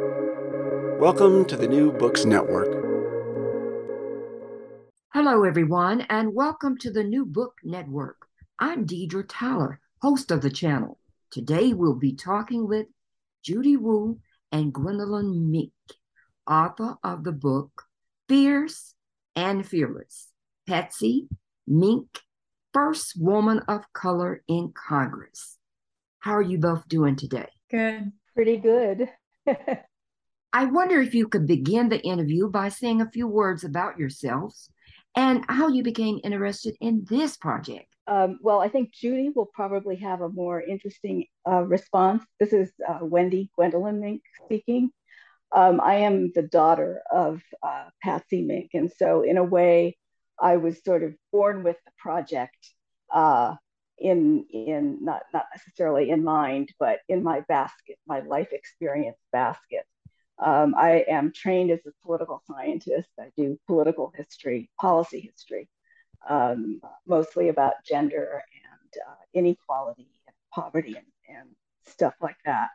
Welcome to the New Books Network. Hello, everyone, and welcome to the New Book Network. I'm Deidre Tyler, host of the channel. Today, we'll be talking with Judy Wu and Gwendolyn Mink, author of the book Fierce and Fearless Patsy Mink, First Woman of Color in Congress. How are you both doing today? Good. Pretty good. I wonder if you could begin the interview by saying a few words about yourselves and how you became interested in this project. Um, well, I think Judy will probably have a more interesting uh, response. This is uh, Wendy Gwendolyn Mink speaking. Um, I am the daughter of uh, Patsy Mink, and so in a way, I was sort of born with the project uh, in in not not necessarily in mind, but in my basket, my life experience basket. Um, I am trained as a political scientist. I do political history, policy history, um, mostly about gender and uh, inequality and poverty and, and stuff like that.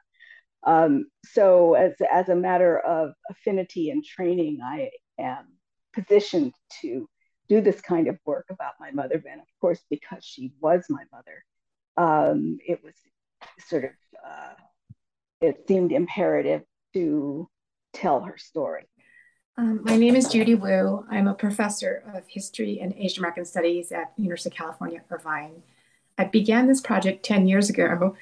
Um, so, as, as a matter of affinity and training, I am positioned to do this kind of work about my mother. And of course, because she was my mother, um, it was sort of, uh, it seemed imperative to tell her story. Um, my name is Judy Wu. I'm a professor of history and Asian American studies at University of California, Irvine. I began this project 10 years ago,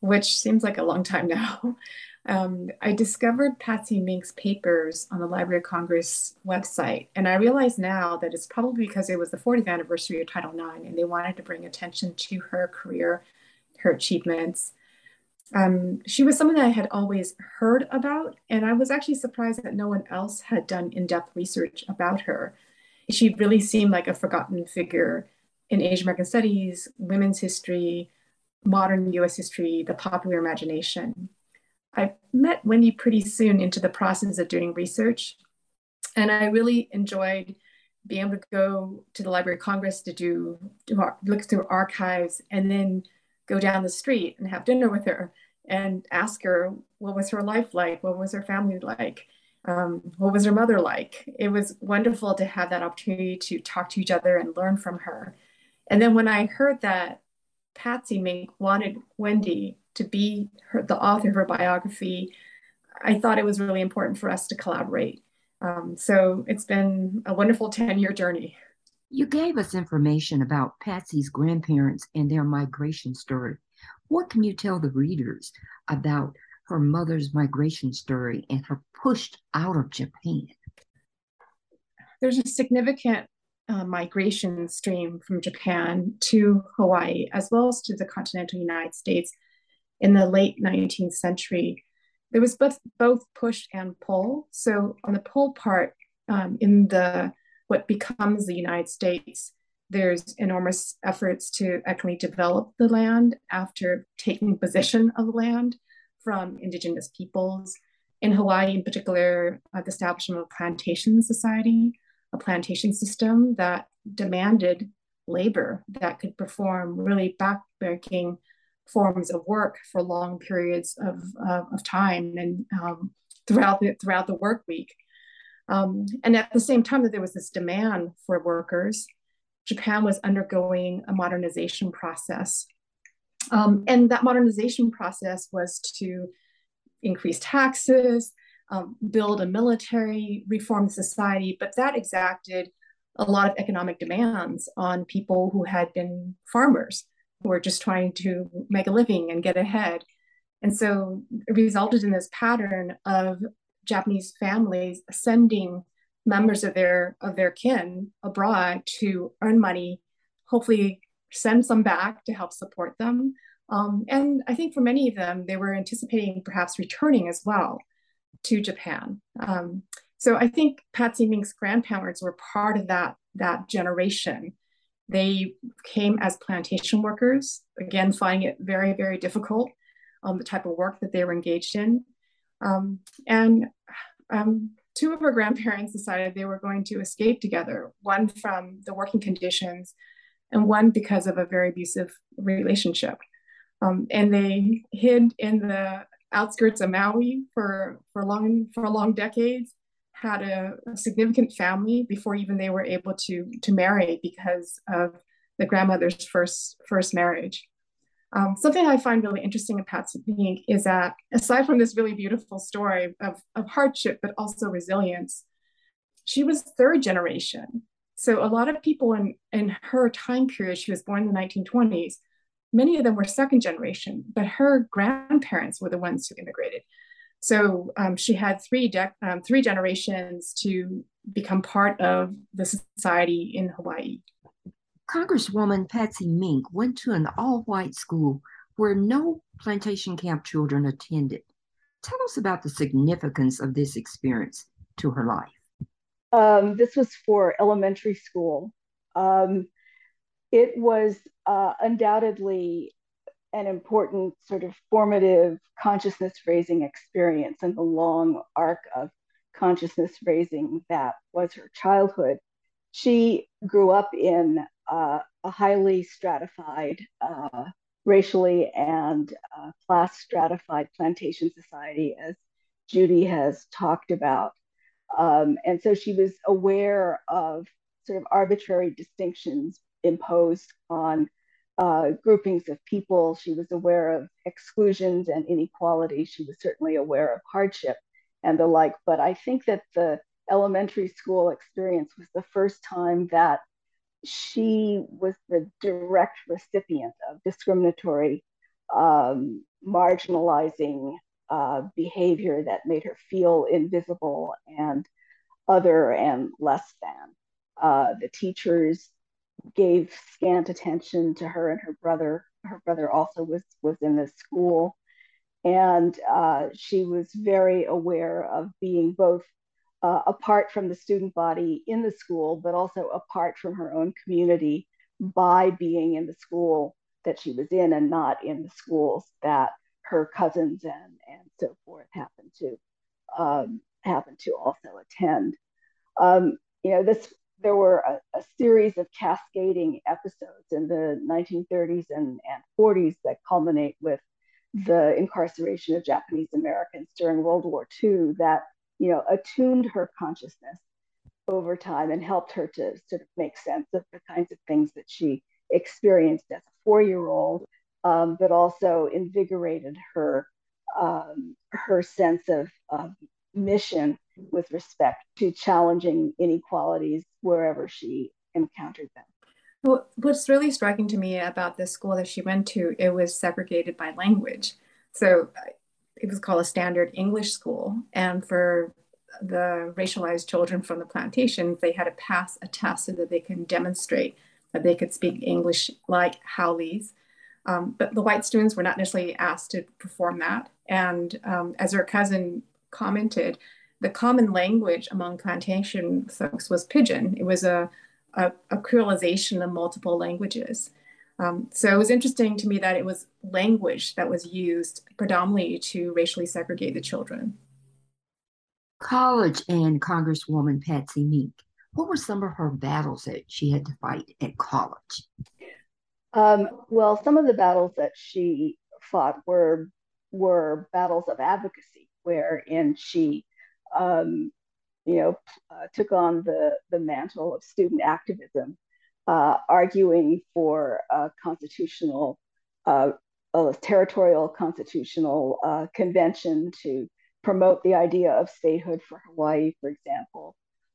which seems like a long time now. Um, I discovered Patsy Mink's papers on the Library of Congress website, and I realize now that it's probably because it was the 40th anniversary of Title IX, and they wanted to bring attention to her career, her achievements, um, she was someone that I had always heard about, and I was actually surprised that no one else had done in depth research about her. She really seemed like a forgotten figure in Asian American studies, women's history, modern US history, the popular imagination. I met Wendy pretty soon into the process of doing research, and I really enjoyed being able to go to the Library of Congress to do, do look through archives and then go down the street and have dinner with her and ask her what was her life like? What was her family like? Um, what was her mother like? It was wonderful to have that opportunity to talk to each other and learn from her. And then when i heard that patsy mink wanted wendy to be her, the author of her biography i thought it was really important for us to collaborate. Um, so it's been a wonderful 10 year journey. You gave us information about Patsy's grandparents and their migration story. What can you tell the readers about her mother's migration story and her pushed out of Japan? There's a significant uh, migration stream from Japan to Hawaii, as well as to the continental United States in the late 19th century. There was both, both push and pull. So, on the pull part, um, in the what becomes the United States, there's enormous efforts to actually develop the land after taking possession of land from indigenous peoples. in Hawaii, in particular, uh, the establishment of plantation society, a plantation system that demanded labor that could perform really backbreaking forms of work for long periods of, uh, of time and um, throughout the throughout the work week. Um, and at the same time that there was this demand for workers, Japan was undergoing a modernization process. Um, and that modernization process was to increase taxes, um, build a military, reform society, but that exacted a lot of economic demands on people who had been farmers, who were just trying to make a living and get ahead. And so it resulted in this pattern of Japanese families sending members of their of their kin abroad to earn money, hopefully send some back to help support them. Um, and I think for many of them, they were anticipating perhaps returning as well to Japan. Um, so I think Patsy Mink's grandparents were part of that, that generation. They came as plantation workers, again, finding it very, very difficult, um, the type of work that they were engaged in. Um, and um, two of her grandparents decided they were going to escape together, one from the working conditions and one because of a very abusive relationship. Um, and they hid in the outskirts of Maui for, for, long, for long decades, had a, a significant family before even they were able to, to marry because of the grandmother's first, first marriage. Um, something I find really interesting in Patsy Mink is that aside from this really beautiful story of, of hardship, but also resilience, she was third generation. So a lot of people in, in her time period, she was born in the 1920s, many of them were second generation, but her grandparents were the ones who immigrated. So um, she had three, de- um, three generations to become part of the society in Hawaii. Congresswoman Patsy Mink went to an all white school where no plantation camp children attended. Tell us about the significance of this experience to her life. Um, this was for elementary school. Um, it was uh, undoubtedly an important sort of formative consciousness raising experience in the long arc of consciousness raising that was her childhood. She grew up in uh, a highly stratified, uh, racially and uh, class stratified plantation society, as Judy has talked about. Um, and so she was aware of sort of arbitrary distinctions imposed on uh, groupings of people. She was aware of exclusions and inequality. She was certainly aware of hardship and the like. But I think that the elementary school experience was the first time that she was the direct recipient of discriminatory, um, marginalizing uh, behavior that made her feel invisible and other and less than. Uh, the teachers gave scant attention to her and her brother. Her brother also was was in the school, and uh, she was very aware of being both uh, apart from the student body in the school, but also apart from her own community by being in the school that she was in and not in the schools that her cousins and and so forth happened to um, happen to also attend. Um, you know, this there were a, a, series of cascading episodes in the 1930s and, and 40s that culminate with the incarceration of Japanese Americans during World War II that you know attuned her consciousness over time and helped her to sort of make sense of the kinds of things that she experienced as a four-year-old, um, but also invigorated her um, her sense of, mission with respect to challenging inequalities wherever she encountered them. What's really striking to me about the school that she went to, it was segregated by language. So it was called a standard English school. And for the racialized children from the plantations, they had to pass a test so that they can demonstrate that they could speak English like Haoles. Um, but the white students were not necessarily asked to perform that. And um, as her cousin commented, the common language among plantation folks was pidgin. It was a, a, a creolization of multiple languages. Um, so it was interesting to me that it was language that was used predominantly to racially segregate the children. College and Congresswoman Patsy Mink. What were some of her battles that she had to fight at college? Um, well, some of the battles that she fought were were battles of advocacy, wherein she, um, you know, uh, took on the the mantle of student activism, uh, arguing for a constitutional, uh, a territorial constitutional uh, convention to promote the idea of statehood for Hawaii, for example.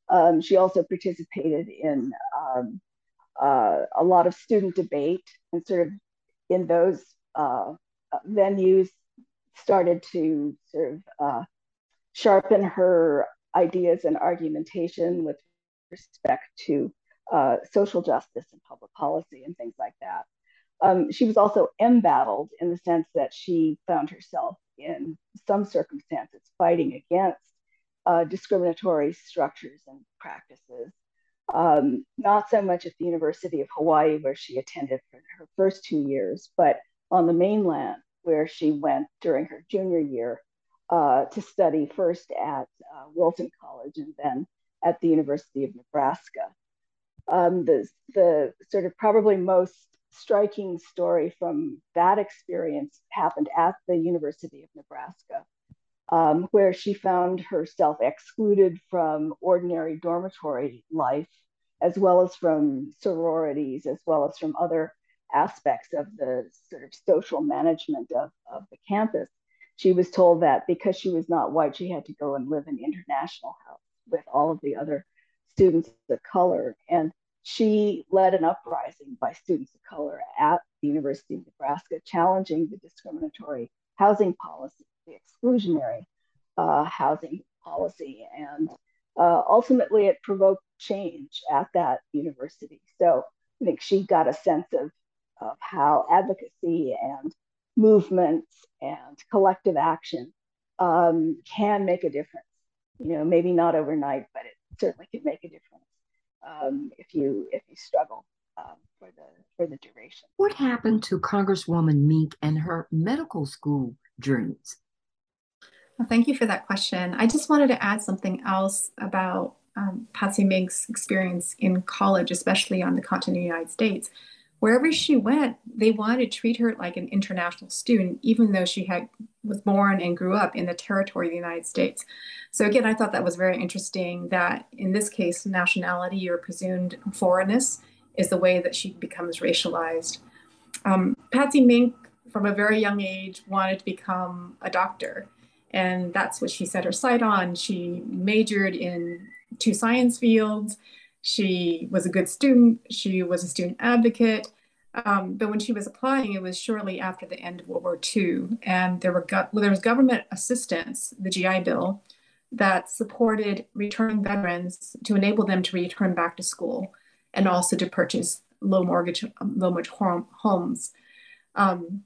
Um, she also participated in um, uh, a lot of student debate and sort of in those uh, venues started to sort of uh, sharpen her ideas and argumentation with respect to uh, social justice and public policy and things like that. Um, she was also embattled in the sense that she found herself in some circumstances fighting against uh, discriminatory structures and practices. Um, not so much at the University of Hawaii, where she attended for her first two years, but on the mainland, where she went during her junior year uh, to study first at uh, Wilson College and then at the University of Nebraska. Um, the, the sort of probably most striking story from that experience happened at the University of Nebraska, um, where she found herself excluded from ordinary dormitory life, as well as from sororities, as well as from other aspects of the sort of social management of, of the campus. She was told that because she was not white, she had to go and live in international house with all of the other students of color. And she led an uprising by students of color at the University of Nebraska, challenging the discriminatory housing policy, the exclusionary uh, housing policy. And uh, ultimately, it provoked change at that university. So I think she got a sense of, of how advocacy and movements and collective action um, can make a difference. You know, maybe not overnight, but it certainly can make a difference um, if you if you struggle um, for the for the duration. What happened to Congresswoman Mink and her medical school journeys? Well, thank you for that question. I just wanted to add something else about um, Patsy Mink's experience in college, especially on the continental United States. Wherever she went, they wanted to treat her like an international student, even though she had was born and grew up in the territory of the United States. So again, I thought that was very interesting that in this case, nationality or presumed foreignness is the way that she becomes racialized. Um, Patsy Mink, from a very young age, wanted to become a doctor. And that's what she set her sight on. She majored in two science fields. She was a good student. She was a student advocate. Um, but when she was applying, it was shortly after the end of World War II, and there were go- well, there was government assistance, the GI Bill, that supported returning veterans to enable them to return back to school, and also to purchase low mortgage low mortgage homes. Um,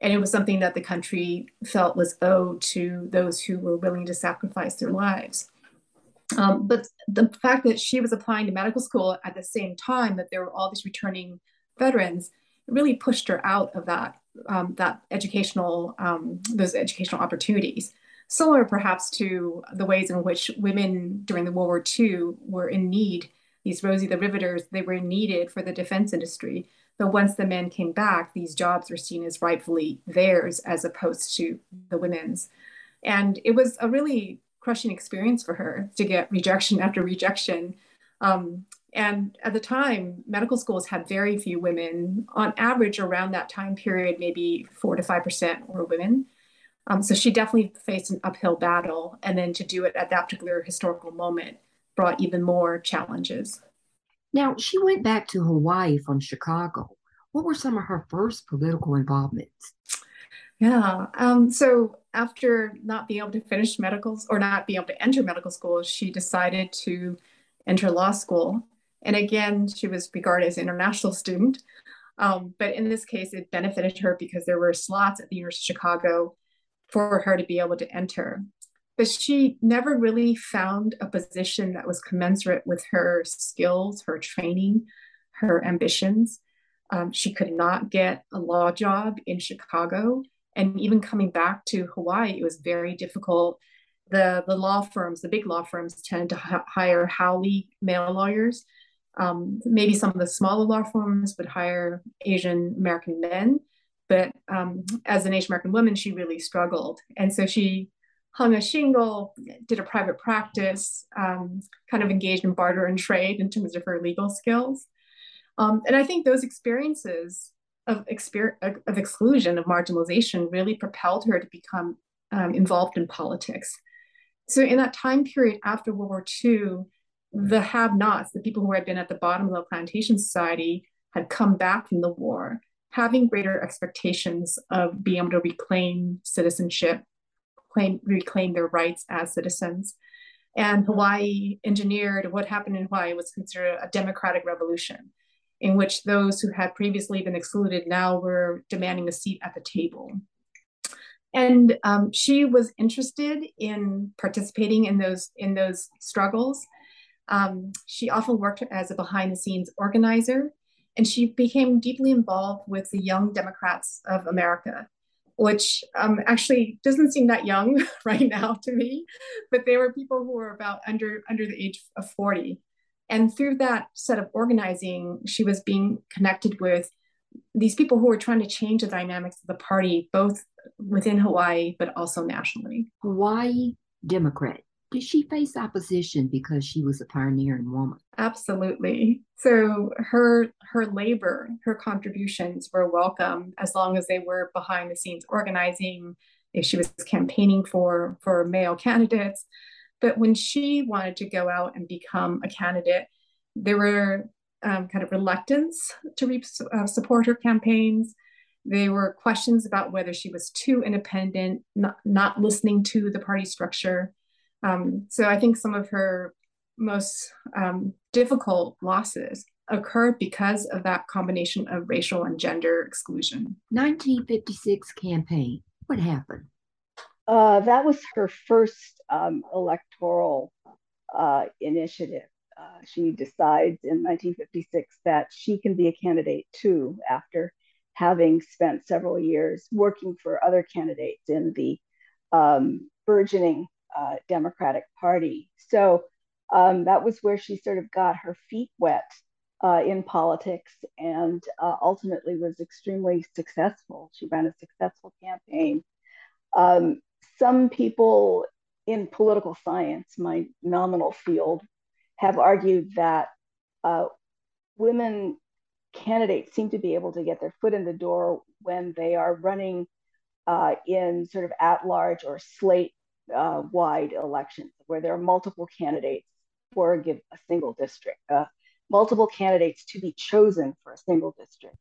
and it was something that the country felt was owed to those who were willing to sacrifice their lives. Um, but the fact that she was applying to medical school at the same time that there were all these returning veterans really pushed her out of that um, that educational um, those educational opportunities. Similar, perhaps, to the ways in which women during the World War II were in need. These Rosie the Riveters, they were needed for the defense industry. But once the men came back, these jobs were seen as rightfully theirs as opposed to the women's. And it was a really crushing experience for her to get rejection after rejection. Um, and at the time, medical schools had very few women. On average, around that time period, maybe four to 5% were women. Um, so she definitely faced an uphill battle. And then to do it at that particular historical moment brought even more challenges. Now, she went back to Hawaii from Chicago. What were some of her first political involvements? Yeah. Um, so after not being able to finish medicals or not being able to enter medical school, she decided to enter law school. And again, she was regarded as an international student. Um, but in this case, it benefited her because there were slots at the University of Chicago for her to be able to enter. But she never really found a position that was commensurate with her skills, her training, her ambitions. Um, she could not get a law job in Chicago. And even coming back to Hawaii, it was very difficult the the law firms, the big law firms, tend to h- hire haole male lawyers. Um, maybe some of the smaller law firms would hire Asian American men, but um, as an Asian American woman, she really struggled, and so she hung a shingle, did a private practice, um, kind of engaged in barter and trade in terms of her legal skills. Um, and I think those experiences of, of exclusion, of marginalization, really propelled her to become um, involved in politics. So, in that time period after World War II, the have nots, the people who had been at the bottom of the plantation society, had come back from the war, having greater expectations of being able to reclaim citizenship, claim, reclaim their rights as citizens. And Hawaii engineered what happened in Hawaii was considered a democratic revolution, in which those who had previously been excluded now were demanding a seat at the table. And um, she was interested in participating in those in those struggles. Um, she often worked as a behind the scenes organizer, and she became deeply involved with the Young Democrats of America, which um, actually doesn't seem that young right now to me, but they were people who were about under under the age of 40. And through that set of organizing, she was being connected with these people who were trying to change the dynamics of the party, both within Hawaii, but also nationally. Hawaii Democrat. Did she face opposition because she was a pioneering woman? Absolutely. So her her labor, her contributions were welcome as long as they were behind the scenes organizing, if she was campaigning for for male candidates. But when she wanted to go out and become a candidate, there were um, kind of reluctance to re- uh, support her campaigns. There were questions about whether she was too independent, not, not listening to the party structure. Um, so I think some of her most um, difficult losses occurred because of that combination of racial and gender exclusion. 1956 campaign. What happened? Uh, that was her first um, electoral uh, initiative. Uh, she decides in 1956 that she can be a candidate too after having spent several years working for other candidates in the um, burgeoning uh, Democratic Party. So um, that was where she sort of got her feet wet uh, in politics and uh, ultimately was extremely successful. She ran a successful campaign. Um, some people in political science, my nominal field, have argued that uh, women candidates seem to be able to get their foot in the door when they are running uh, in sort of at large or slate uh, wide elections where there are multiple candidates for a, give, a single district, uh, multiple candidates to be chosen for a single district.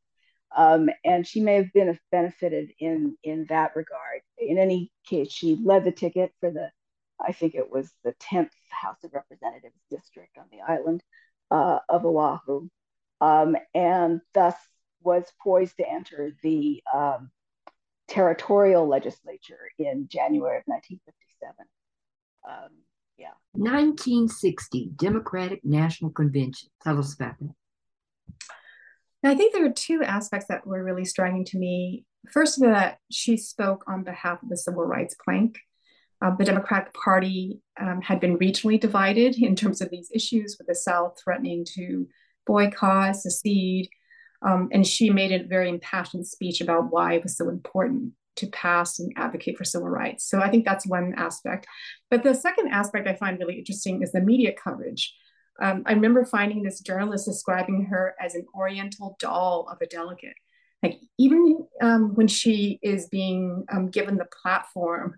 Um, and she may have been benefited in in that regard. In any case, she led the ticket for the, I think it was the 10th House of Representatives district on the island uh, of Oahu um, and thus was poised to enter the um, territorial legislature in January of 1957. Um, yeah. 1960 Democratic National Convention. Tell us about that. I think there are two aspects that were really striking to me. First all, she spoke on behalf of the civil rights plank. Uh, the Democratic Party um, had been regionally divided in terms of these issues, with the South threatening to boycott, secede. Um, and she made a very impassioned speech about why it was so important to pass and advocate for civil rights. So I think that's one aspect. But the second aspect I find really interesting is the media coverage. Um, I remember finding this journalist describing her as an oriental doll of a delegate. Like even um, when she is being um, given the platform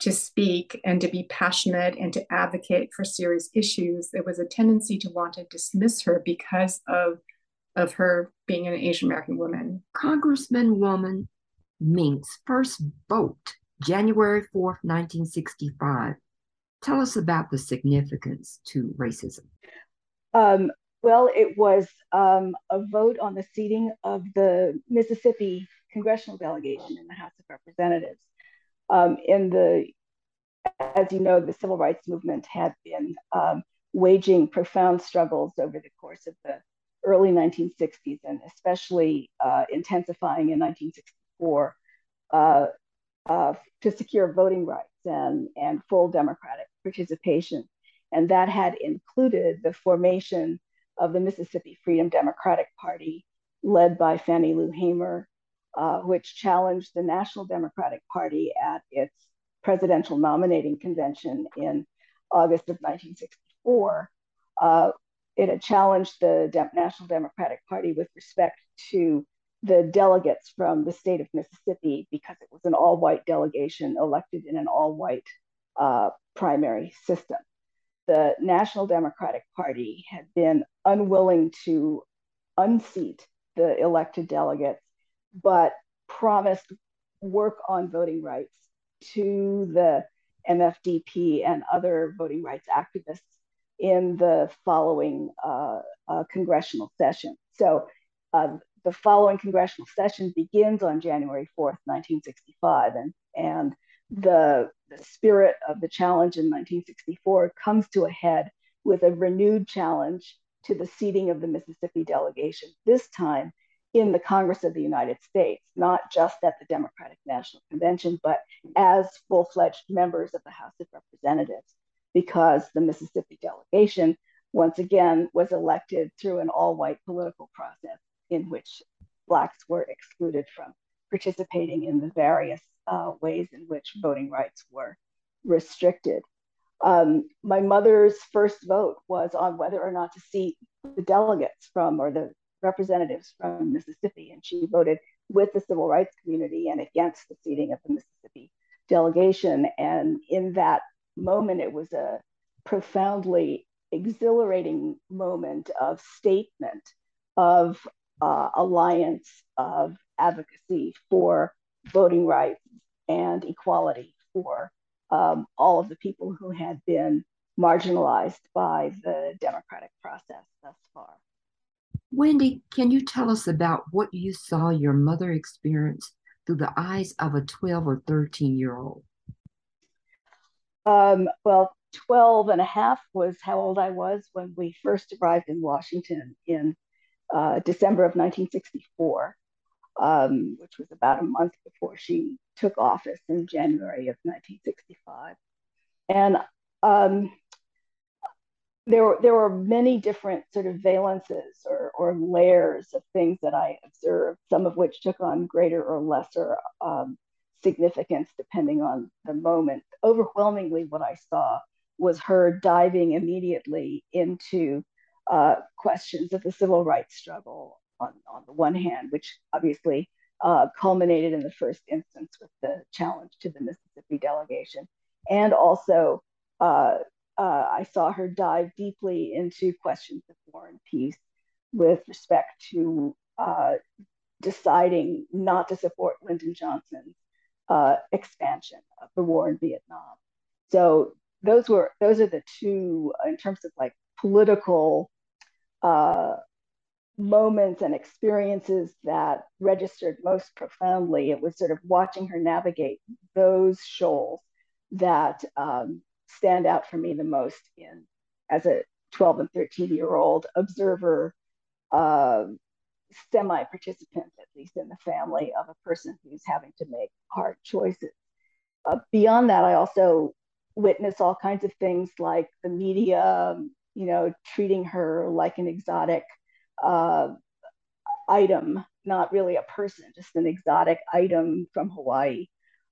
to speak and to be passionate and to advocate for serious issues, there was a tendency to want to dismiss her because of, of her being an Asian American woman. Congressman woman Minks first vote January 4th, 1965. Tell us about the significance to racism. Um, well, it was um, a vote on the seating of the Mississippi congressional delegation in the House of Representatives um, in the, as you know, the civil rights movement had been um, waging profound struggles over the course of the early 1960s and especially uh, intensifying in 1964 uh, uh, to secure voting rights and, and full Democratic participation. And that had included the formation of the Mississippi Freedom Democratic Party, led by Fannie Lou Hamer, uh, which challenged the National Democratic Party at its presidential nominating convention in August of 1964. Uh, it had challenged the De- National Democratic Party with respect to the delegates from the state of Mississippi because it was an all white delegation elected in an all white uh, primary system. The National Democratic Party had been unwilling to unseat the elected delegates, but promised work on voting rights to the MFDP and other voting rights activists in the following uh, uh, congressional session. So uh, the following congressional session begins on January 4th, 1965, and, and the, the spirit of the challenge in 1964 comes to a head with a renewed challenge to the seating of the Mississippi delegation, this time in the Congress of the United States, not just at the Democratic National Convention, but as full fledged members of the House of Representatives, because the Mississippi delegation, once again, was elected through an all white political process in which Blacks were excluded from participating in the various uh, ways in which voting rights were restricted. Um, my mother's first vote was on whether or not to seat the delegates from or the representatives from Mississippi, and she voted with the civil rights community and against the seating of the Mississippi delegation. And in that moment, it was a profoundly exhilarating moment of statement, of uh, alliance, of advocacy for voting rights and equality for um, all of the people who had been marginalized by the democratic process thus far. Wendy, can you tell us about what you saw your mother experience through the eyes of a 12 or 13 year old? Um, well, 12 and a half was how old I was when we first arrived in Washington in uh, December of 1964, um, which was about a month before she took office in January of 1965. And um, there were, there were many different sort of valences or, or layers of things that I observed, some of which took on greater or lesser um, significance depending on the moment. Overwhelmingly, what I saw was her diving immediately into uh, questions of the civil rights struggle on, on the one hand, which obviously uh, culminated in the first instance with the challenge to the Mississippi delegation, and also uh, uh, I saw her dive deeply into questions of war and peace with respect to uh, deciding not to support Lyndon Johnson's uh, expansion of the war in Vietnam. So those were those are the two in terms of like political uh, moments and experiences that registered most profoundly. It was sort of watching her navigate those shoals that um, stand out for me the most in as a 12 and 13 year old observer, uh, semi participant, at least in the family of a person who's having to make hard choices. Uh, beyond that, I also witness all kinds of things like the media, you know, treating her like an exotic uh, item, not really a person, just an exotic item from Hawaii.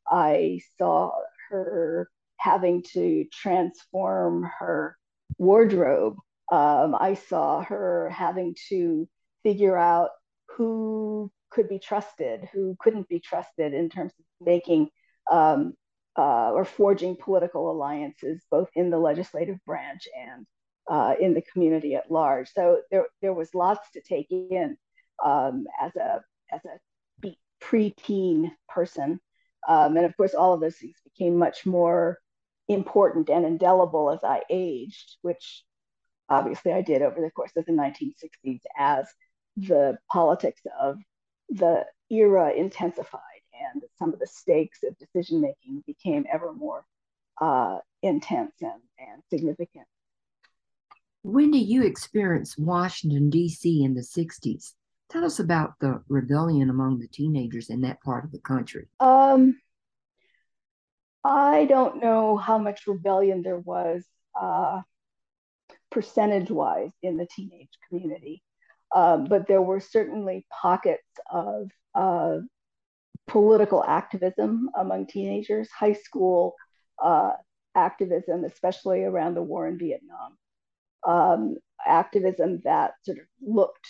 I saw her having to transform her wardrobe. Um, I saw her having to figure out who could be trusted, who couldn't be trusted in terms of making um, uh, or forging political alliances, both in the legislative branch and uh, in the community at large. So there, there was lots to take in um, as a as a preteen person, um, and of course, all of those things became much more important and indelible as I aged, which obviously I did over the course of the 1960s as the politics of the era intensified and some of the stakes of decision making became ever more uh, intense and, and significant. When do you experience Washington, D.C. in the 60s? Tell us about the rebellion among the teenagers in that part of the country. Um, I don't know how much rebellion there was uh, percentage wise in the teenage community, um, but there were certainly pockets of uh, political activism among teenagers, high school uh, activism, especially around the war in Vietnam, um, activism that sort of looked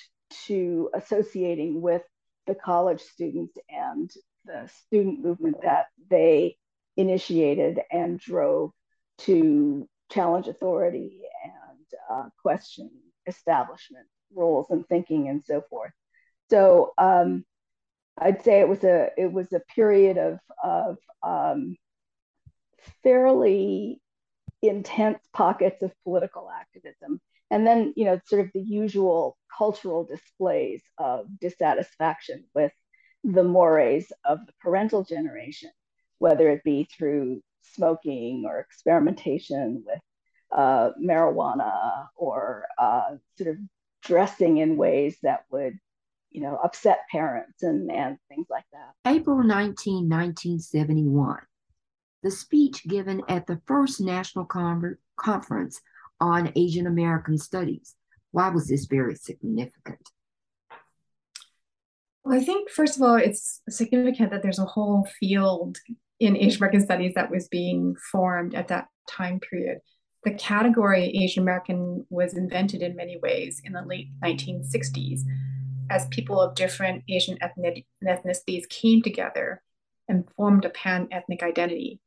to associating with the college students and the student movement that they initiated and drove to challenge authority and uh, question establishment roles and thinking and so forth. So um, I'd say it was a it was a period of of um, fairly intense pockets of political activism, and then you know sort of the usual cultural displays of dissatisfaction with the mores of the parental generation, whether it be through smoking or experimentation with uh, marijuana or uh, sort of dressing in ways that would you know, upset parents and, and things like that. April 19, 1971, the speech given at the first National Con- Conference on Asian American Studies. Why was this very significant? Well, I think, first of all, it's significant that there's a whole field in Asian American Studies that was being formed at that time period. The category Asian American was invented in many ways in the late 1960s as people of different Asian ethnic, ethnicities came together and formed a pan ethnic identity.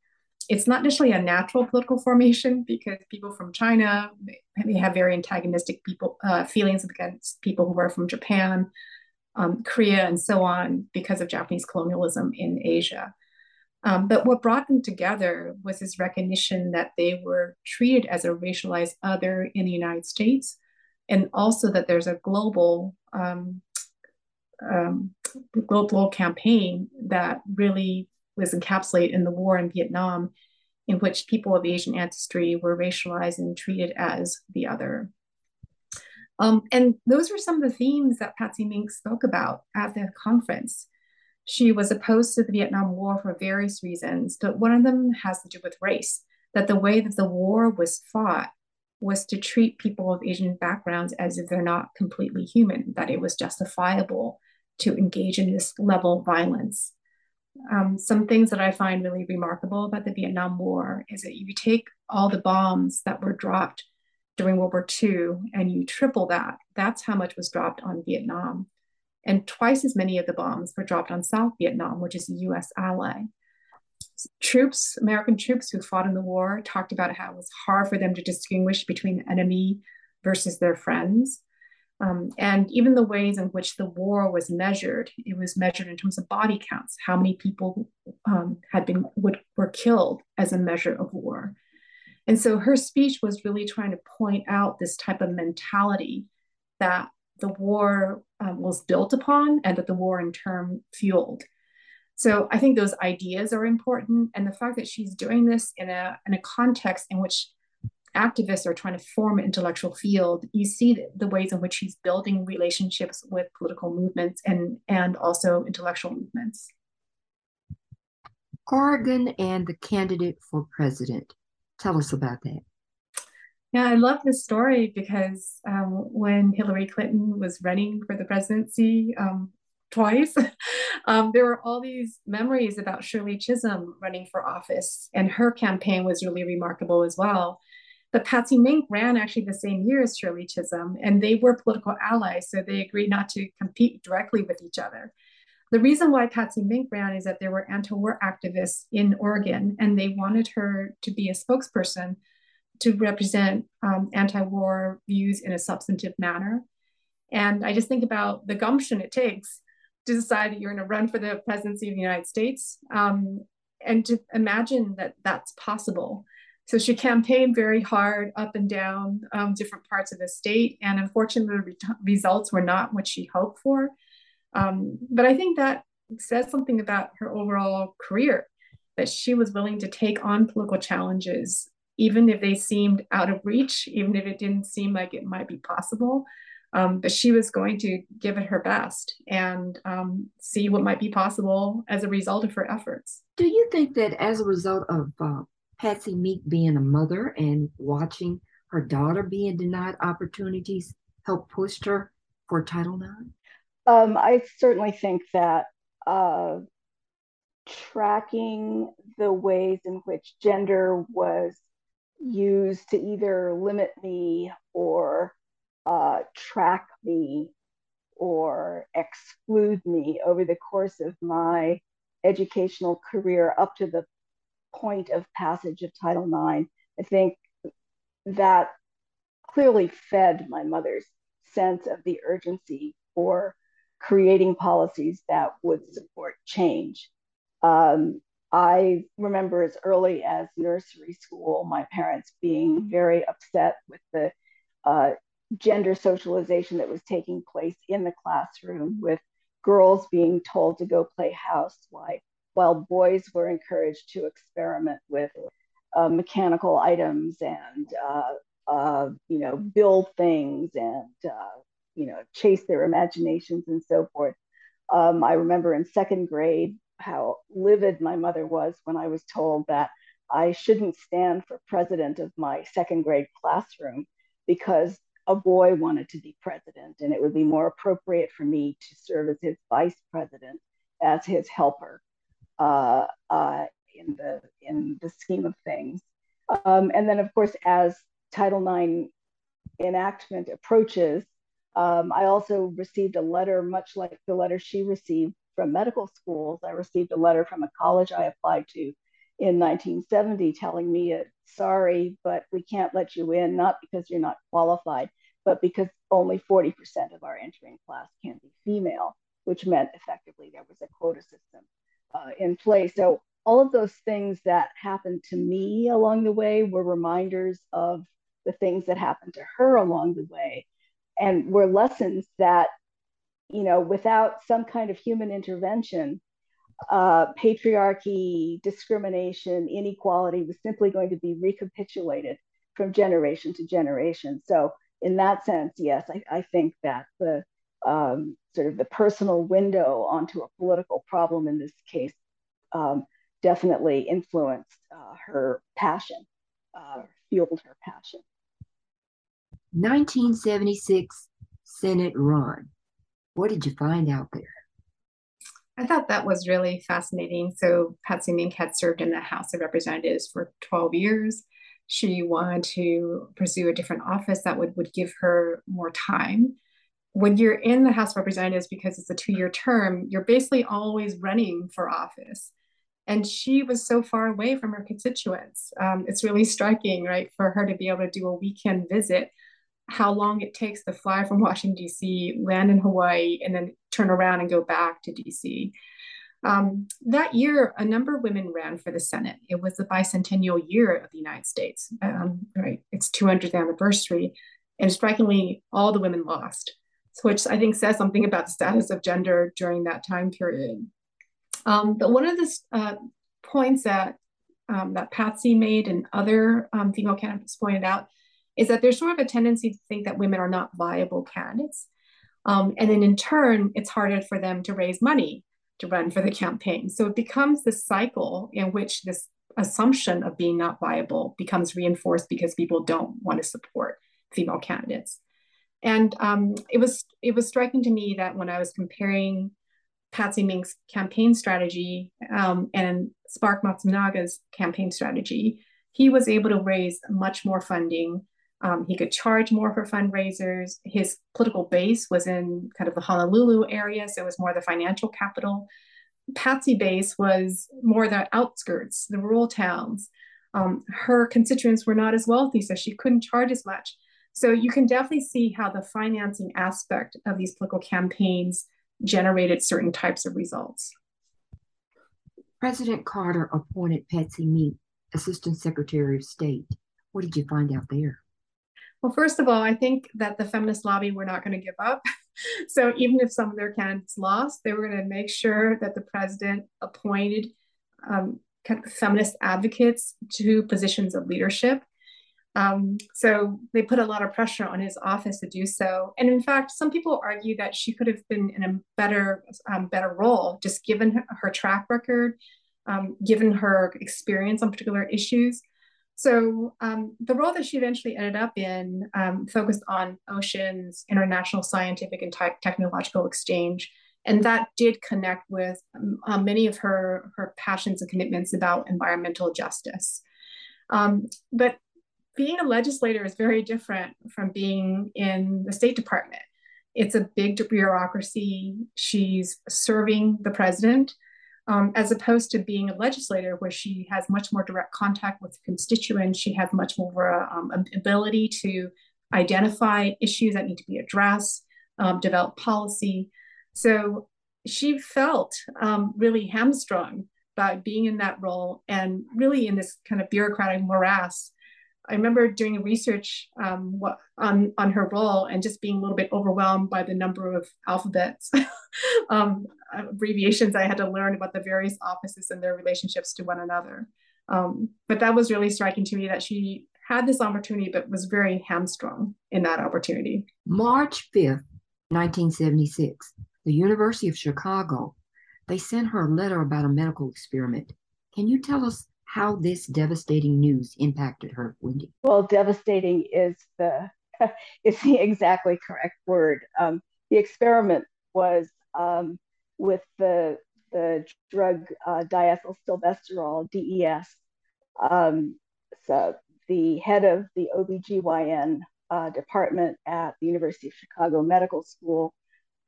It's not necessarily a natural political formation because people from China may have very antagonistic people uh, feelings against people who are from Japan, um, Korea, and so on because of Japanese colonialism in Asia. Um, but what brought them together was this recognition that they were treated as a racialized other in the United States, and also that there's a global um, um, global campaign that really was encapsulated in the war in Vietnam, in which people of Asian ancestry were racialized and treated as the other. Um, and those were some of the themes that Patsy Mink spoke about at the conference. She was opposed to the Vietnam War for various reasons, but one of them has to do with race, that the way that the war was fought was to treat people of Asian backgrounds as if they're not completely human, that it was justifiable to engage in this level of violence. Um, some things that I find really remarkable about the Vietnam War is that you take all the bombs that were dropped during World War II and you triple that, that's how much was dropped on Vietnam. And twice as many of the bombs were dropped on South Vietnam, which is a US ally. Troops, American troops who fought in the war, talked about how it was hard for them to distinguish between enemy versus their friends. Um, and even the ways in which the war was measured, it was measured in terms of body counts, how many people um, had been would, were killed as a measure of war. And so her speech was really trying to point out this type of mentality that the war um, was built upon and that the war in turn fueled. So I think those ideas are important. And the fact that she's doing this in a, in a context in which activists are trying to form an intellectual field, you see the ways in which he's building relationships with political movements and, and also intellectual movements. Oregon and the candidate for president. Tell us about that. Yeah, I love this story because um, when Hillary Clinton was running for the presidency um, twice, um, there were all these memories about Shirley Chisholm running for office, and her campaign was really remarkable as well. But Patsy Mink ran actually the same year as Shirley Chisholm, and they were political allies, so they agreed not to compete directly with each other. The reason why Patsy Mink ran is that there were anti-war activists in Oregon, and they wanted her to be a spokesperson to represent um, anti-war views in a substantive manner. And I just think about the gumption it takes to decide that you're going to run for the presidency of the United States, um, and to imagine that that's possible. So she campaigned very hard up and down um, different parts of the state, and unfortunately, the re- results were not what she hoped for. Um, but I think that says something about her overall career that she was willing to take on political challenges, even if they seemed out of reach, even if it didn't seem like it might be possible. Um, but she was going to give it her best and um, see what might be possible as a result of her efforts. Do you think that as a result of uh, Patsy Mink being a mother and watching her daughter being denied opportunities helped push her for Title IX? Um, I certainly think that uh, tracking the ways in which gender was used to either limit me or uh, track me or exclude me over the course of my educational career up to the point of passage of Title IX. I think that clearly fed my mother's sense of the urgency for creating policies that would support change. Um, I remember as early as nursery school, my parents being very upset with the uh, gender socialization that was taking place in the classroom, with girls being told to go play house while, boys were encouraged to experiment with uh, mechanical items and uh, uh, you know build things and uh, you know chase their imaginations and so forth. Um, I remember in second grade how livid my mother was when I was told that I shouldn't stand for president of my second grade classroom because a boy wanted to be president and it would be more appropriate for me to serve as his vice president as his helper uh, uh, in the in the scheme of things um, and then of course as title ix enactment approaches um, i also received a letter much like the letter she received from medical schools. I received a letter from a college I applied to in 1970 telling me, uh, sorry, but we can't let you in, not because you're not qualified, but because only 40% of our entering class can be female, which meant effectively there was a quota system uh, in place. So all of those things that happened to me along the way were reminders of the things that happened to her along the way and were lessons that you know, without some kind of human intervention, uh, patriarchy, discrimination, inequality was simply going to be recapitulated from generation to generation. So, in that sense, yes, I, I think that the um, sort of the personal window onto a political problem in this case um, definitely influenced uh, her passion, uh, fueled her passion. 1976 Senate run. What did you find out there? I thought that was really fascinating. So, Patsy Mink had served in the House of Representatives for 12 years. She wanted to pursue a different office that would, would give her more time. When you're in the House of Representatives, because it's a two year term, you're basically always running for office. And she was so far away from her constituents. Um, it's really striking, right, for her to be able to do a weekend visit how long it takes to fly from Washington, D.C., land in Hawaii, and then turn around and go back to D.C. Um, that year, a number of women ran for the Senate. It was the bicentennial year of the United States, um, right? Its 200th anniversary. And strikingly, all the women lost, which I think says something about the status of gender during that time period. Um, but one of the uh, points that um, that Patsy made and other um, female candidates pointed out is that there's sort of a tendency to think that women are not viable candidates. Um, and then in turn, it's harder for them to raise money to run for the campaign. So it becomes this cycle in which this assumption of being not viable becomes reinforced because people don't want to support female candidates. And um, it was it was striking to me that when I was comparing Patsy Mink's campaign strategy um, and Spark Matsunaga's campaign strategy, he was able to raise much more funding um, he could charge more for fundraisers. His political base was in kind of the Honolulu area, so it was more the financial capital. Patsy base was more the outskirts, the rural towns. Um, her constituents were not as wealthy, so she couldn't charge as much. So you can definitely see how the financing aspect of these political campaigns generated certain types of results. President Carter appointed Patsy Mink Assistant Secretary of State. What did you find out there? Well, first of all, I think that the feminist lobby were not going to give up. so even if some of their candidates lost, they were going to make sure that the president appointed um, feminist advocates to positions of leadership. Um, so they put a lot of pressure on his office to do so. And in fact, some people argue that she could have been in a better, um, better role, just given her, her track record, um, given her experience on particular issues. So um, the role that she eventually ended up in um, focused on oceans, international scientific and te- technological exchange, and that did connect with um, many of her her passions and commitments about environmental justice. Um, but being a legislator is very different from being in the State Department. It's a big bureaucracy. She's serving the president, um, as opposed to being a legislator where she has much more direct contact with constituents. She has much more um, ability to identify issues that need to be addressed, um, develop policy. So she felt um, really hamstrung by being in that role and really in this kind of bureaucratic morass I remember doing research um, on on her role and just being a little bit overwhelmed by the number of alphabets um, abbreviations I had to learn about the various offices and their relationships to one another. Um, but that was really striking to me that she had this opportunity, but was very hamstrung in that opportunity. March fifth, nineteen seventy six, the University of Chicago. They sent her a letter about a medical experiment. Can you tell us how this devastating news impacted her, Wendy? Well, devastating is the is the exactly correct word. Um, the experiment was um, with the the drug uh, diethylstilbestrol, DES. Um, so the head of the OBGYN uh, department at the University of Chicago Medical School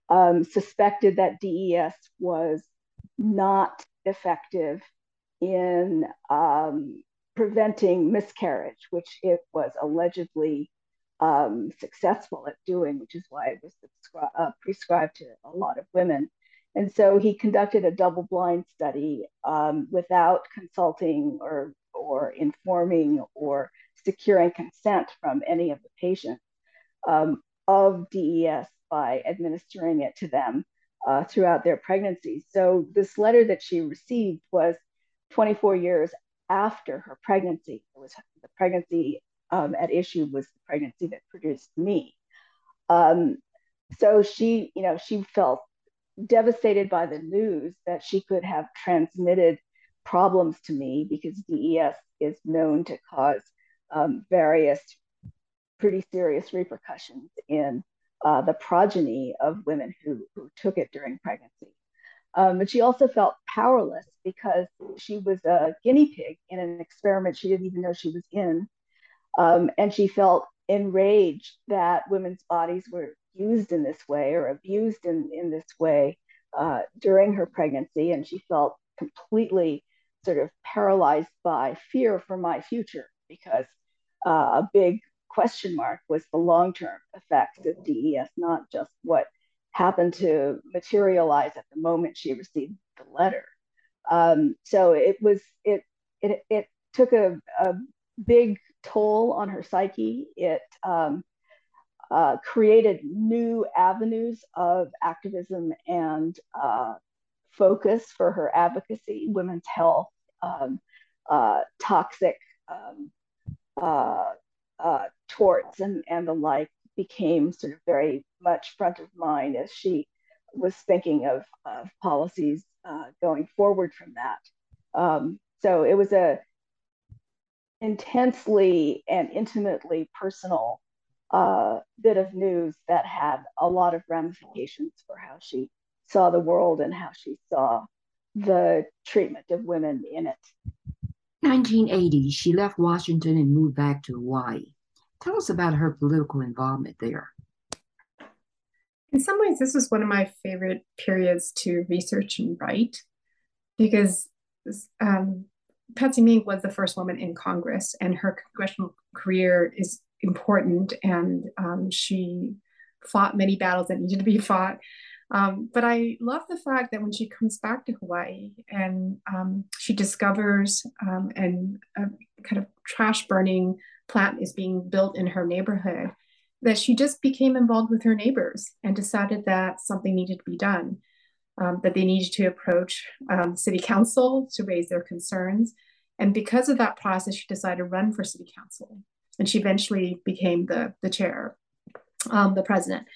um, suspected that DES was not effective in um, preventing miscarriage, which it was allegedly um, successful at doing, which is why it was uh, prescribed to a lot of women. And so he conducted a double blind study um, without consulting or, or informing or securing consent from any of the patients um, of DES by administering it to them uh, throughout their pregnancies. So this letter that she received was 24 years after her pregnancy. It was the pregnancy um, at issue was the pregnancy that produced me. Um, so she, you know, she felt devastated by the news that she could have transmitted problems to me because DES is known to cause um, various pretty serious repercussions in uh, the progeny of women who, who took it during pregnancy. Um, but she also felt powerless because she was a guinea pig in an experiment she didn't even know she was in. Um, and she felt enraged that women's bodies were used in this way or abused in, in this way uh, during her pregnancy. And she felt completely sort of paralyzed by fear for my future because uh, a big question mark was the long term effects of DES, not just what happened to materialize at the moment she received the letter. Um, so it was it it it took a, a big toll on her psyche. It um, uh, created new avenues of activism and uh, focus for her advocacy, women's health, um, uh, toxic um, uh, uh, torts, and, and the like became sort of very much front of mind as she was thinking of, of policies uh, going forward from that. Um, so it was a intensely and intimately personal uh, bit of news that had a lot of ramifications for how she saw the world and how she saw the treatment of women in it. 1980, she left Washington and moved back to Hawaii. Tell us about her political involvement there. In some ways, this is one of my favorite periods to research and write because um, Patsy Mink was the first woman in Congress, and her congressional career is important, and um, she fought many battles that needed to be fought. Um, but I love the fact that when she comes back to Hawaii and um, she discovers um, and a kind of trash burning plant is being built in her neighborhood, that she just became involved with her neighbors and decided that something needed to be done, um, that they needed to approach um, city council to raise their concerns. And because of that process, she decided to run for city council. and she eventually became the the chair, um, the president.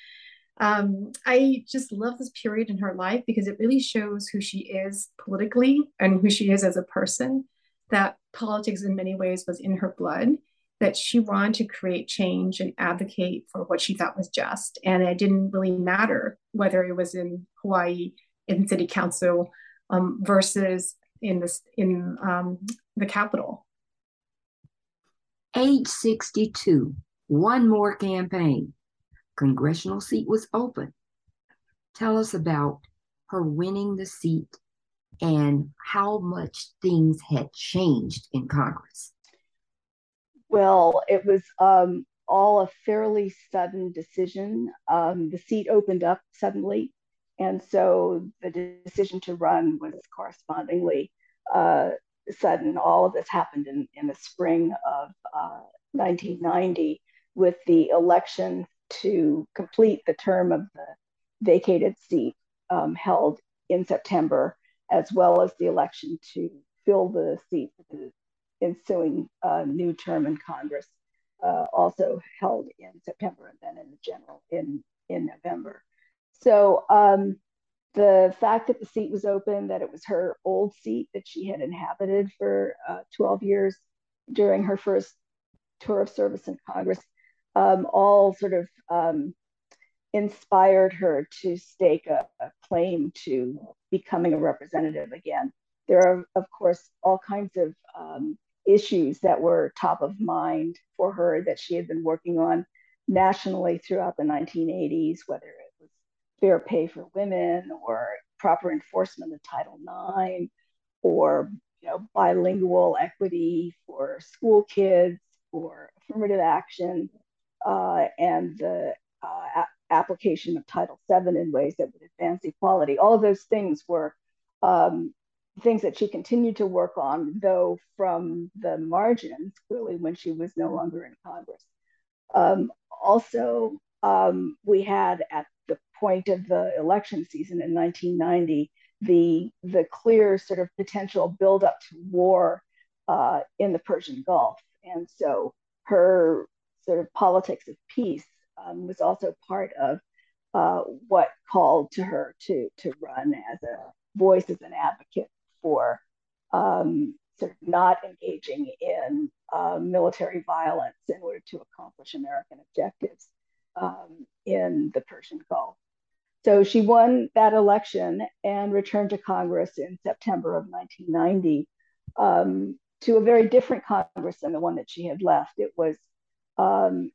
Um, I just love this period in her life because it really shows who she is politically and who she is as a person. That politics, in many ways, was in her blood. That she wanted to create change and advocate for what she thought was just, and it didn't really matter whether it was in Hawaii in city council um, versus in this in um, the capital. Age 62, one more campaign. Congressional seat was open. Tell us about her winning the seat and how much things had changed in Congress. Well, it was um, all a fairly sudden decision. Um, the seat opened up suddenly, and so the decision to run was correspondingly uh, sudden. All of this happened in, in the spring of uh, 1990 with the election to complete the term of the vacated seat um, held in September, as well as the election to fill the seat ensuing uh, new term in Congress, uh, also held in September and then in the general in, in November. So um, the fact that the seat was open, that it was her old seat that she had inhabited for uh, 12 years during her first tour of service in Congress, um, all sort of um, inspired her to stake a, a, claim to becoming a representative again. There are, of course, all kinds of um, issues that were top of mind for her that she had been working on nationally throughout the 1980s, whether it was fair pay for women or proper enforcement of Title IX or you know, bilingual equity for school kids or affirmative action uh, and the uh, a- application of Title VII in ways that would advance equality. All of those things were um, things that she continued to work on, though from the margins, clearly when she was no longer in Congress. Um, also, um, we had at the point of the election season in 1990 the the clear sort of potential buildup to war uh, in the Persian Gulf, and so her sort of politics of peace um, was also part of uh, what called to her to to run as a voice as an advocate for um, sort of not engaging in uh, military violence in order to accomplish American objectives um, in the Persian Gulf. So she won that election and returned to Congress in September of 1990 um, to a very different Congress than the one that she had left. It was um,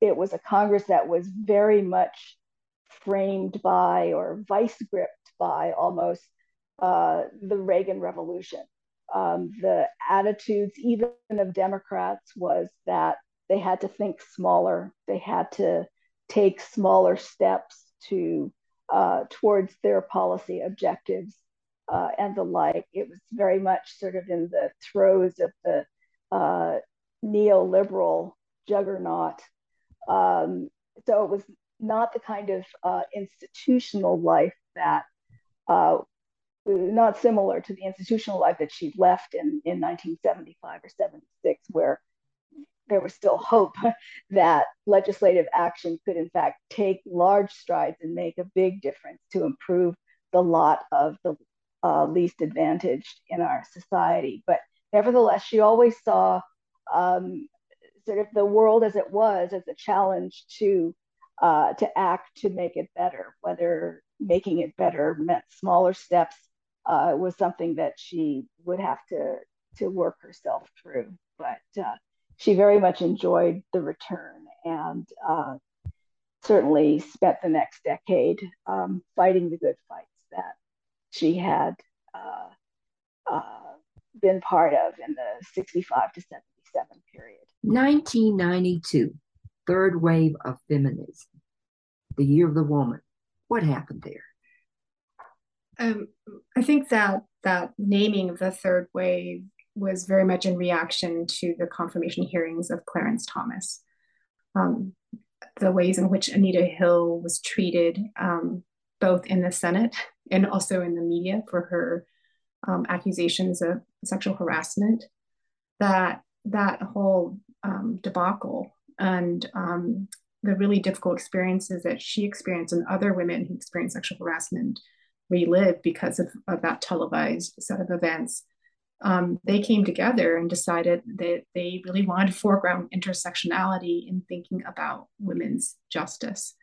it was a Congress that was very much framed by or vice gripped by almost uh, the Reagan Revolution. Um, the attitudes, even of Democrats, was that they had to think smaller. They had to take smaller steps to uh, towards their policy objectives uh, and the like. It was very much sort of in the throes of the uh, neoliberal juggernaut. Um, so it was not the kind of uh, institutional life that, not similar to the institutional life that she left in, in 1975 or 76, where there was still hope that legislative action could, in fact, take large strides and make a big difference to improve the lot of the uh, least advantaged in our society. But nevertheless, she always saw um, sort of the world as it was as a challenge to uh, to act to make it better. Whether making it better meant smaller steps uh, was something that she would have to to work herself through. But uh, she very much enjoyed the return and uh, certainly spent the next decade um, fighting the good fights that she had uh, uh, been part of in the 65 to 77 period. 1992, third wave of feminism, the year of the woman. What happened there? Um, I think that that naming of the third wave was very much in reaction to the confirmation hearings of Clarence Thomas. Um, the ways in which Anita Hill was treated, um, both in the Senate and also in the media for her um, accusations of sexual harassment, that that whole um, debacle and um, the really difficult experiences that she experienced and other women who experienced sexual harassment relive because of, of that televised set of events. Um, they came together and decided that they really wanted to foreground intersectionality in thinking about women's justice.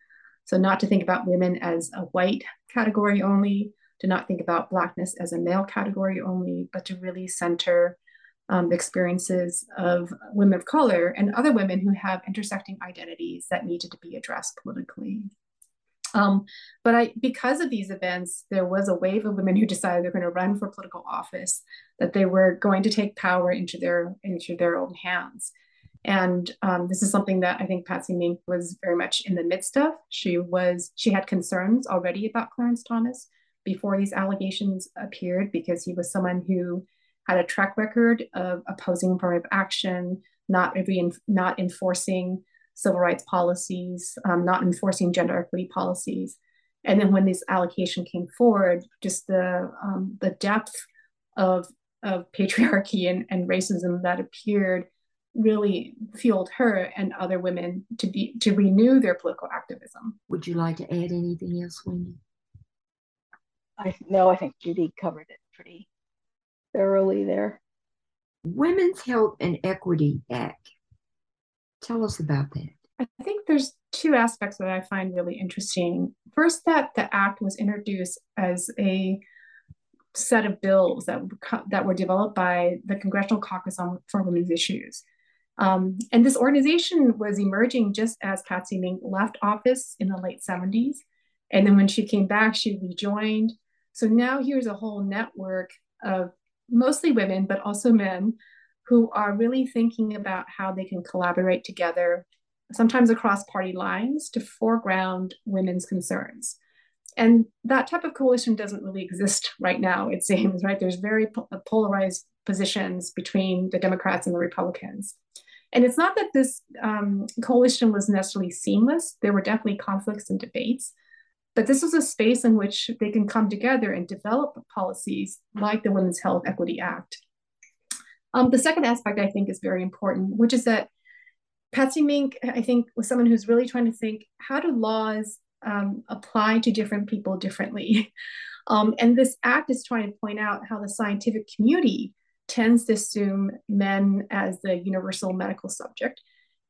So, not to think about women as a white category only, to not think about Blackness as a male category only, but to really center um, experiences of women of color and other women who have intersecting identities that needed to be addressed politically. Um, but I, because of these events, there was a wave of women who decided they're going to run for political office, that they were going to take power into their into their own hands. And um, this is something that I think Patsy Mink was very much in the midst of. She was she had concerns already about Clarence Thomas before these allegations appeared because he was someone who had a track record of opposing affirmative action, not not enforcing civil rights policies, um, not enforcing gender equity policies. And then when this allocation came forward, just the um, the depth of of patriarchy and, and racism that appeared really fueled her and other women to be to renew their political activism. Would you like to add anything else, Wendy? I no, I think Judy covered it pretty thoroughly there. Women's Health and Equity Act. Tell us about that. I think there's two aspects that I find really interesting. First, that the act was introduced as a set of bills that that were developed by the Congressional Caucus on for Women's Issues. Um, and this organization was emerging just as Patsy Mink left office in the late 70s. And then when she came back, she rejoined. So now here's a whole network of mostly women, but also men who are really thinking about how they can collaborate together, sometimes across party lines, to foreground women's concerns. And that type of coalition doesn't really exist right now, it seems, right? There's very polarized positions between the Democrats and the Republicans. And it's not that this um, coalition was necessarily seamless, there were definitely conflicts and debates. But this was a space in which they can come together and develop policies like the Women's Health Equity Act. Um, the second aspect I think is very important, which is that Patsy Mink, I think, was someone who's really trying to think how do laws um, apply to different people differently? Um, and this act is trying to point out how the scientific community tends to assume men as the universal medical subject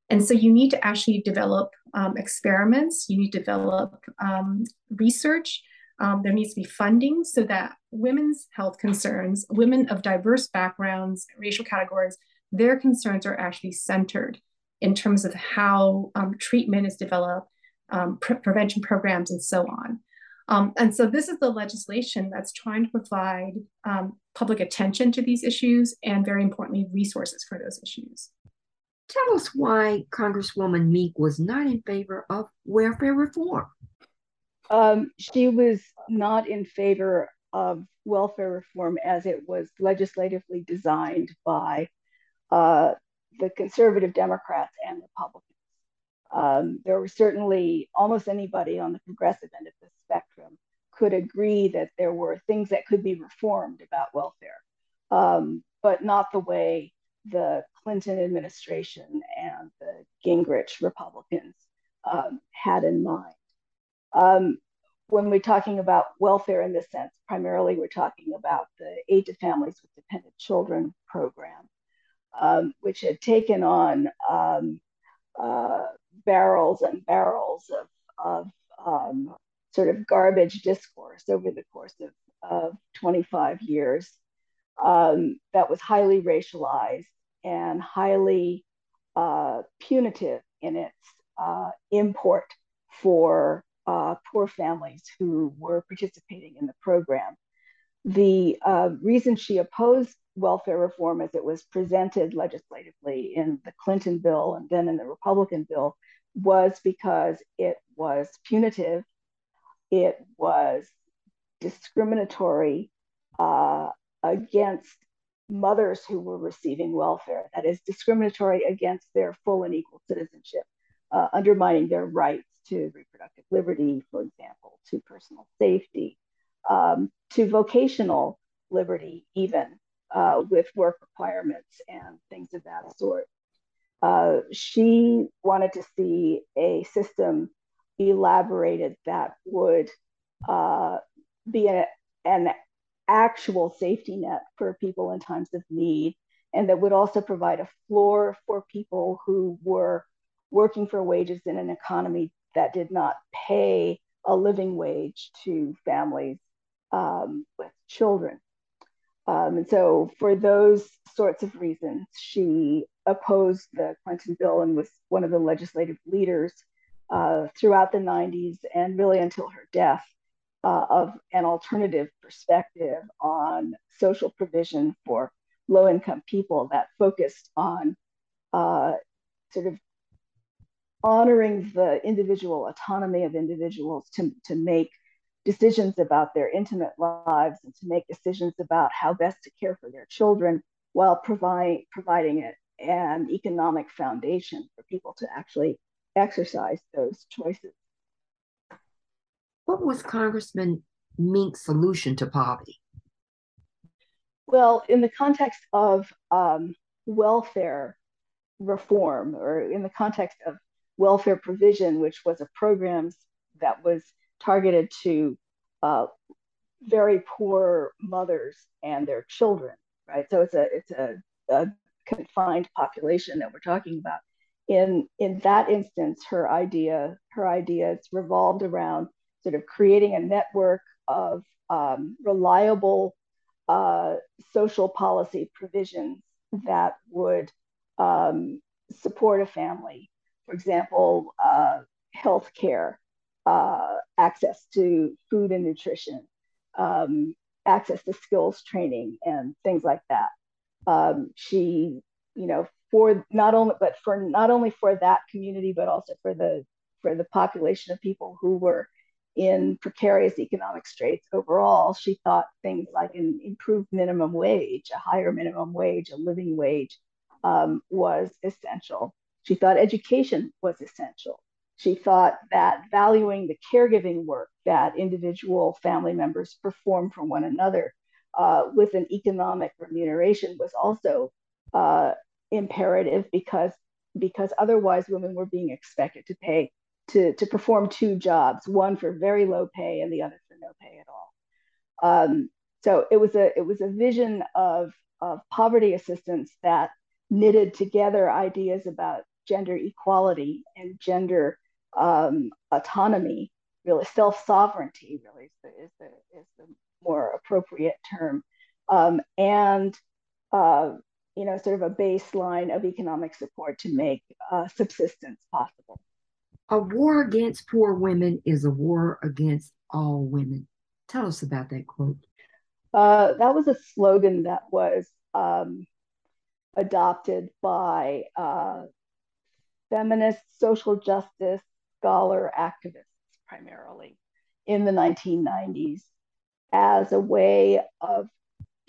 and so you need to actually develop um, experiments, you need to develop um, research. Um, there needs to be funding so that women's health concerns, women of diverse backgrounds, racial categories, their concerns are actually centered in terms of how um, treatment is developed, um, pre- prevention programs, and so on. Um, and so this is the legislation that's trying to provide public attention to these issues and, very importantly, resources for those issues. Tell us why Congresswoman Mink was not in favor of welfare reform. Um, she was not in favor of welfare reform as it was legislatively designed by uh, the conservative Democrats and Republicans. Um, there were certainly almost anybody on the progressive end of the spectrum could agree that there were things that could be reformed about welfare, um, but not the way the Clinton administration and the Gingrich Republicans um, had in mind. Um, when we're talking about welfare in this sense, primarily we're talking about the Aid to Families with Dependent Children program, um, which had taken on um, uh, barrels and barrels of, of um, sort of garbage discourse over the course of, of 25 years. Um, that was highly racialized and highly uh, punitive in its uh, import for uh, poor families who were participating in the program. The uh, reason she opposed welfare reform as it was presented legislatively in the Clinton bill and then in the Republican bill was because it was punitive, it was discriminatory uh, against mothers who were receiving welfare, that is discriminatory against their full and equal citizenship, uh, undermining their rights to reproductive liberty, for example, to personal safety, um, to vocational liberty, even uh, with work requirements and things of that sort. Uh, she wanted to see a system elaborated that would uh, be a, an actual safety net for people in times of need, and that would also provide a floor for people who were working for wages in an economy that did not pay a living wage to families um, with children. Um, and so, for those sorts of reasons, she opposed the Clinton bill and was one of the legislative leaders uh, throughout the 90s and really until her death uh, of an alternative perspective on social provision for low income people that focused on uh, sort of honoring the individual autonomy of individuals to, to make decisions about their intimate lives and to make decisions about how best to care for their children while provide, providing it an economic foundation for people to actually exercise those choices. What was Congressman Mink's solution to poverty? Well, in the context of um, welfare reform, or in the context of welfare provision, which was a program that was targeted to uh, very poor mothers and their children, right? So it's a it's a, a confined population that we're talking about. In in that instance, her idea her ideas revolved around sort of creating a network of um, reliable uh, social policy provisions that would um, support a family. For example, uh, health care, uh, access to food and nutrition, um, access to skills training, and things like that. Um, she, you know, for not only but for not only for that community, but also for the for the population of people who were in precarious economic straits overall, she thought things like an improved minimum wage, a higher minimum wage, a living wage um, was essential. She thought education was essential. She thought that valuing the caregiving work that individual family members perform for one another uh, with an economic remuneration was also uh, imperative because because otherwise women were being expected to pay to, to perform two jobs, one for very low pay and the other for no pay at all. Um, so it was a it was a vision of, of poverty assistance that knitted together ideas about gender equality and gender um, autonomy, really self sovereignty, really is the, is the, is the more appropriate term, um, and uh, you know sort of a baseline of economic support to make uh, subsistence possible. A war against poor women is a war against all women. Tell us about that quote. Uh, that was a slogan that was um, adopted by uh, feminist social justice scholar activists primarily in the 1990s as a way of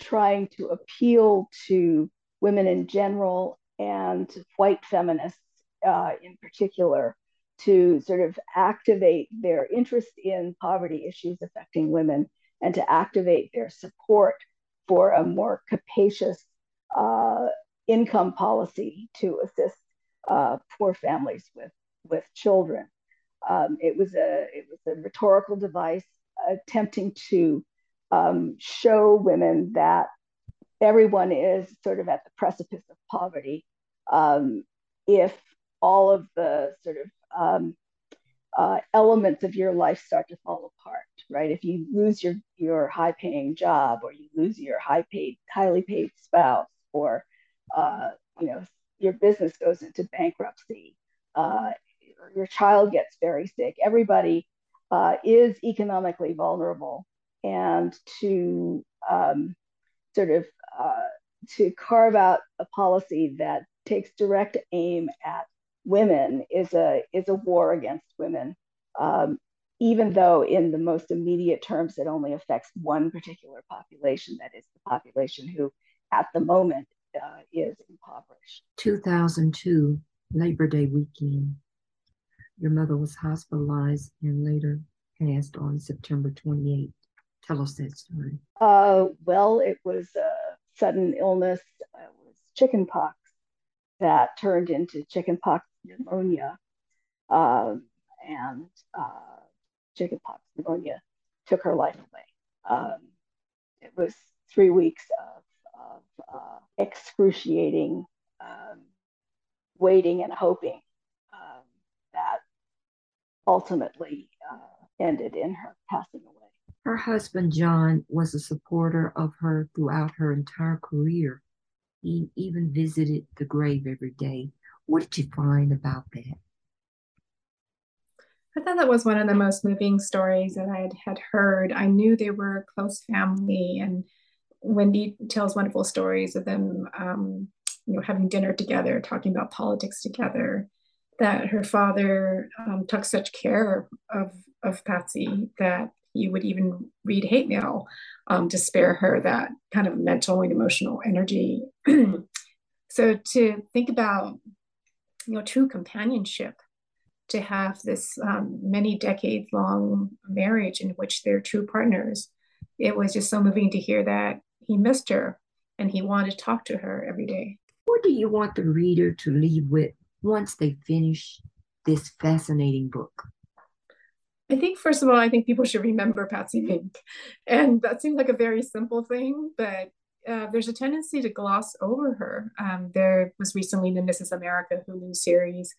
trying to appeal to women in general and white feminists uh, in particular to sort of activate their interest in poverty issues affecting women and to activate their support for a more capacious uh, income policy to assist uh, poor families with, with children. Um, it was a it was a rhetorical device attempting to um, show women that everyone is sort of at the precipice of poverty um, if all of the sort of um, uh, elements of your life start to fall apart, right? If you lose your your high paying job, or you lose your high paid, highly paid spouse, or uh, you know your business goes into bankruptcy, uh, your child gets very sick, everybody uh, is economically vulnerable, and to um, sort of uh, to carve out a policy that takes direct aim at women is a is a war against women, um, even though in the most immediate terms it only affects one particular population, that is the population who, at the moment, uh, is impoverished. 2002 Labor Day weekend. Your mother was hospitalized and later passed on September 28th. Tell us that story. Uh, well, it was a sudden illness. It was chickenpox that turned into chickenpox pneumonia. Uh, and uh, chickenpox pneumonia took her life away. Um, it was three weeks of, of uh, excruciating um, waiting and hoping um, that ultimately uh, ended in her passing away. Her husband, John, was a supporter of her throughout her entire career. He even visited the grave every day. What did you find about that? I thought that was one of the most moving stories that I had, had heard. I knew they were a close family, and Wendy tells wonderful stories of them, um, you know, having dinner together, talking about politics together. That her father um, took such care of of Patsy that he would even read hate mail um, to spare her that kind of mental and emotional energy. so to think about, you know, true companionship to have this um, many decades long marriage in which they're true partners. It was just so moving to hear that he missed her and he wanted to talk to her every day. What do you want the reader to leave with once they finish this fascinating book? I think, first of all, I think people should remember Patsy Mink. And that seems like a very simple thing, but uh, there's a tendency to gloss over her. Um, there was recently the Mrs. America Hulu series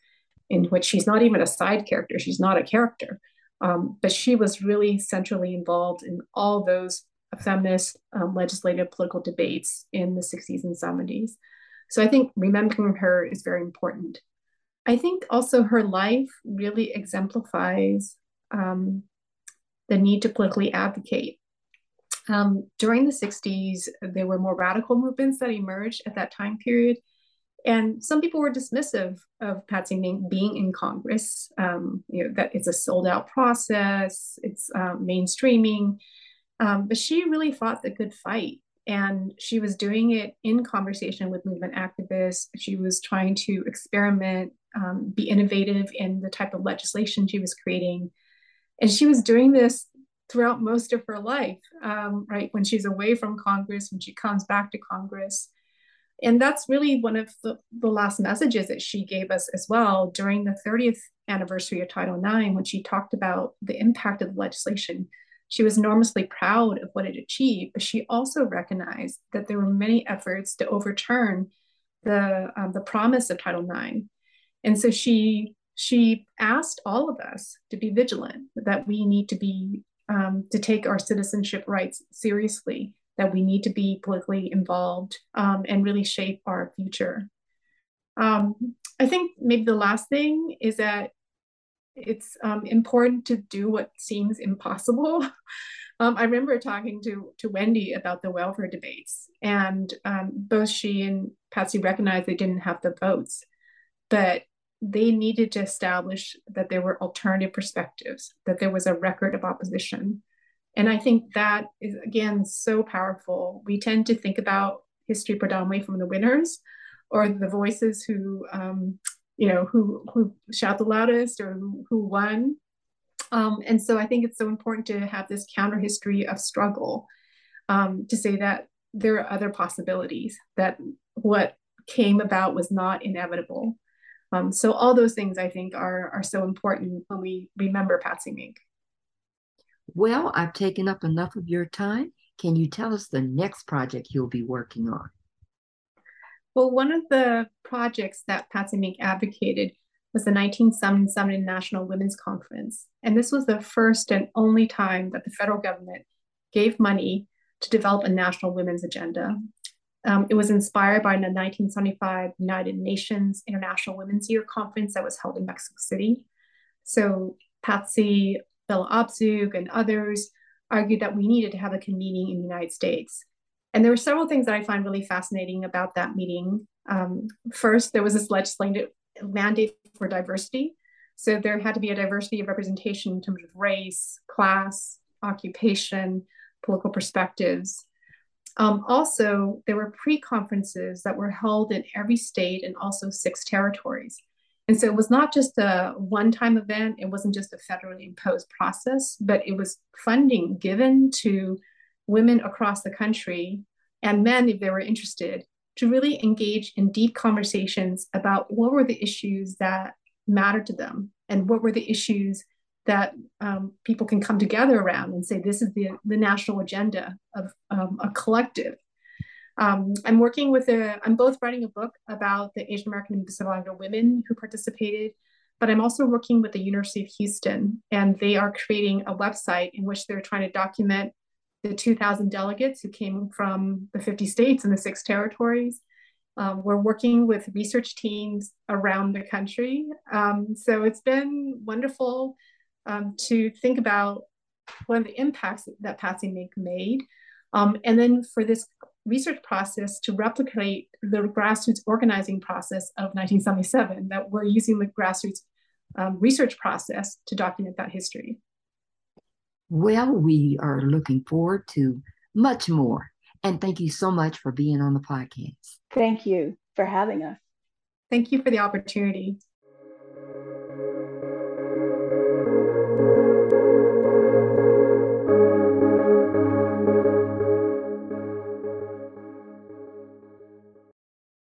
in which she's not even a side character, she's not a character. Um, but she was really centrally involved in all those feminist um, legislative political debates in the 60s and 70s. So I think remembering her is very important. I think also her life really exemplifies um, the need to politically advocate. Um, during the 60s, there were more radical movements that emerged at that time period and some people were dismissive of Patsy Mink being in Congress, um, you know, that it's a sold out process, it's um, mainstreaming. Um, but she really fought the good fight. And she was doing it in conversation with movement activists. She was trying to experiment, um, be innovative in the type of legislation she was creating. And she was doing this throughout most of her life, um, right? When she's away from Congress, when she comes back to Congress and that's really one of the, the last messages that she gave us as well during the 30th anniversary of Title IX when she talked about the impact of the legislation. She was enormously proud of what it achieved, but she also recognized that there were many efforts to overturn the, um, the promise of Title IX. And so she she asked all of us to be vigilant, that we need to be um, to take our citizenship rights seriously that we need to be politically involved um, and really shape our future. Um, I think maybe the last thing is that it's um, important to do what seems impossible. Um, I remember talking to, to Wendy about the welfare debates, and um, both she and Patsy recognized they didn't have the votes, but they needed to establish that there were alternative perspectives, that there was a record of opposition, and I think that is, again, so powerful. We tend to think about history predominantly from the winners or the voices who, um, you know, who, who shout the loudest or who, won. Um, and so I think it's so important to have this counter history of struggle um, to say that there are other possibilities, that what came about was not inevitable. Um, so all those things I think are, are so important when we remember Patsy Mink. Well, I've taken up enough of your time. Can you tell us the next project you'll be working on? Well, one of the projects that Patsy Mink advocated was the 1977 National Women's Conference. And this was the first and only time that the federal government gave money to develop a national women's agenda. Um, it was inspired by the 1975 United Nations International Women's Year Conference that was held in Mexico City. So Patsy Bella Abzug and others argued that we needed to have a convening in the United States. And there were several things that I find really fascinating about that meeting. Um, first, there was this legislative mandate for diversity. So there had to be a diversity of representation in terms of race, class, occupation, political perspectives. Um, also, there were pre conferences that were held in every state and also six territories. And so it was not just a one time event, it wasn't just a federally imposed process, but it was funding given to women across the country and men, if they were interested, to really engage in deep conversations about what were the issues that mattered to them and what were the issues that um, people can come together around and say this is the, the national agenda of um, a collective. Um, I'm working with a, I'm both writing a book about the Asian American and Pacific Islander women who participated, but I'm also working with the University of Houston, and they are creating a website in which they're trying to document the 2,000 delegates who came from the 50 states and the six territories. Um, we're working with research teams around the country. Um, so it's been wonderful um, to think about what the impacts that Patsy Mink made. Um, and then for this research process to replicate the grassroots organizing process of 1977, that we're using the grassroots um, research process to document that history. Well, we are looking forward to much more. And thank you so much for being on the podcast. Thank you for having us. Thank you for the opportunity.